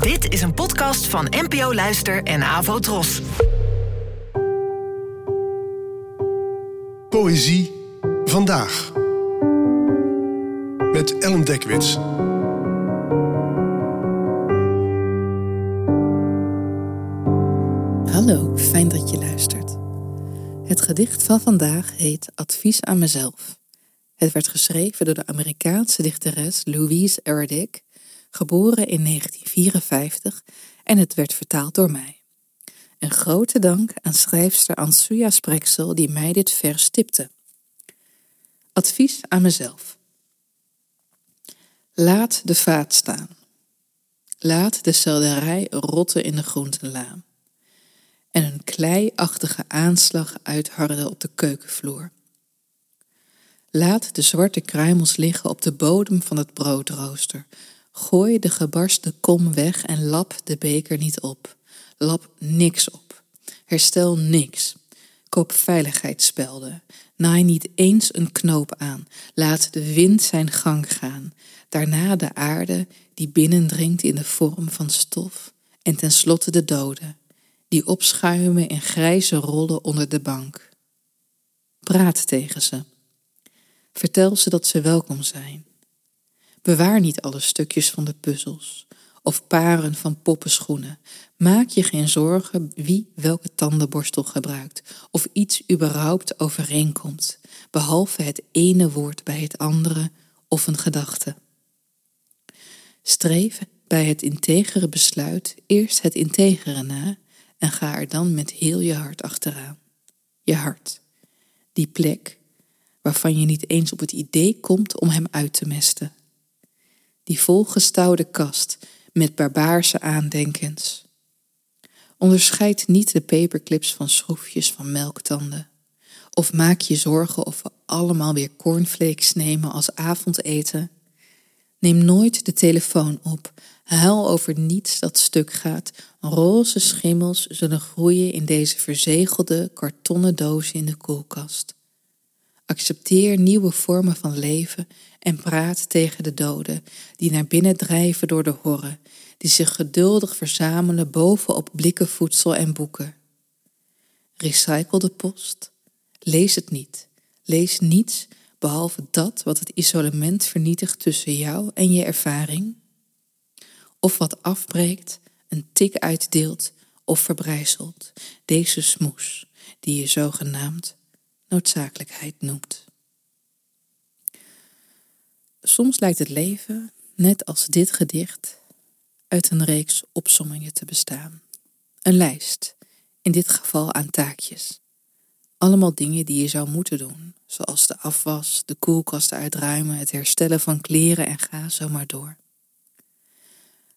Dit is een podcast van NPO Luister en Avo Tros. Poëzie vandaag. Met Ellen Dekwits. Hallo, fijn dat je luistert. Het gedicht van vandaag heet Advies aan mezelf. Het werd geschreven door de Amerikaanse dichteres Louise Erddig, geboren in 1954, en het werd vertaald door mij. Een grote dank aan schrijfster Ansuya Spreksel die mij dit vers tipte. Advies aan mezelf. Laat de vaat staan. Laat de selderij rotten in de groentenlaan. En een kleiachtige aanslag uitharden op de keukenvloer. Laat de zwarte kruimels liggen op de bodem van het broodrooster. Gooi de gebarste kom weg en lap de beker niet op. Lap niks op. Herstel niks. Koop veiligheidsspelden. Naai niet eens een knoop aan. Laat de wind zijn gang gaan. Daarna de aarde die binnendringt in de vorm van stof. En tenslotte de doden, die opschuimen in grijze rollen onder de bank. Praat tegen ze. Vertel ze dat ze welkom zijn. Bewaar niet alle stukjes van de puzzels of paren van poppenschoenen. Maak je geen zorgen wie welke tandenborstel gebruikt of iets überhaupt overeenkomt, behalve het ene woord bij het andere of een gedachte. Streef bij het integere besluit eerst het integere na en ga er dan met heel je hart achteraan. Je hart, die plek waarvan je niet eens op het idee komt om hem uit te mesten. Die volgestouwde kast met barbaarse aandenkens. Onderscheid niet de paperclips van schroefjes van melktanden. Of maak je zorgen of we allemaal weer cornflakes nemen als avondeten. Neem nooit de telefoon op. Huil over niets dat stuk gaat. Roze schimmels zullen groeien in deze verzegelde kartonnen doos in de koelkast. Accepteer nieuwe vormen van leven en praat tegen de doden die naar binnen drijven door de horren, die zich geduldig verzamelen bovenop blikken voedsel en boeken. Recycle de post. Lees het niet. Lees niets behalve dat wat het isolement vernietigt tussen jou en je ervaring. Of wat afbreekt, een tik uitdeelt of verbrijzelt. Deze smoes, die je zogenaamd noodzakelijkheid noemt. Soms lijkt het leven, net als dit gedicht, uit een reeks opsommingen te bestaan. Een lijst, in dit geval aan taakjes. Allemaal dingen die je zou moeten doen, zoals de afwas, de koelkast uitruimen, het herstellen van kleren en ga zo maar door.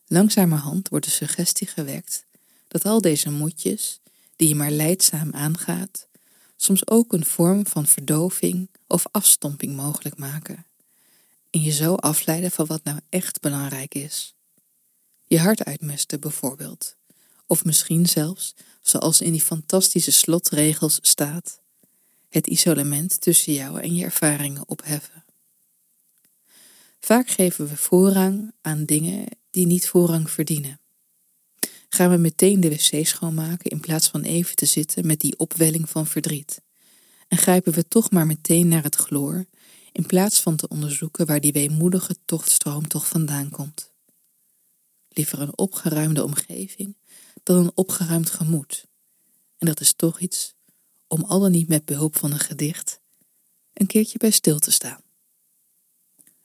Langzamerhand wordt de suggestie gewekt dat al deze moedjes, die je maar leidzaam aangaat, soms ook een vorm van verdoving of afstomping mogelijk maken. En je zo afleiden van wat nou echt belangrijk is. Je hart uitmesten bijvoorbeeld. Of misschien zelfs, zoals in die fantastische slotregels staat, het isolement tussen jou en je ervaringen opheffen. Vaak geven we voorrang aan dingen die niet voorrang verdienen. Gaan we meteen de wc schoonmaken in plaats van even te zitten met die opwelling van verdriet? En grijpen we toch maar meteen naar het chloor, in plaats van te onderzoeken waar die weemoedige tochtstroom toch vandaan komt? Liever een opgeruimde omgeving dan een opgeruimd gemoed. En dat is toch iets om al dan niet met behulp van een gedicht een keertje bij stil te staan.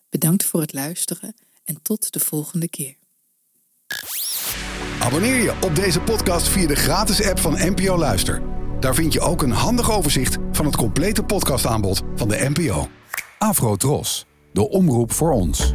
Bedankt voor het luisteren en tot de volgende keer. Abonneer je op deze podcast via de gratis app van NPO Luister. Daar vind je ook een handig overzicht van het complete podcastaanbod van de NPO. Afro Tros, de omroep voor ons.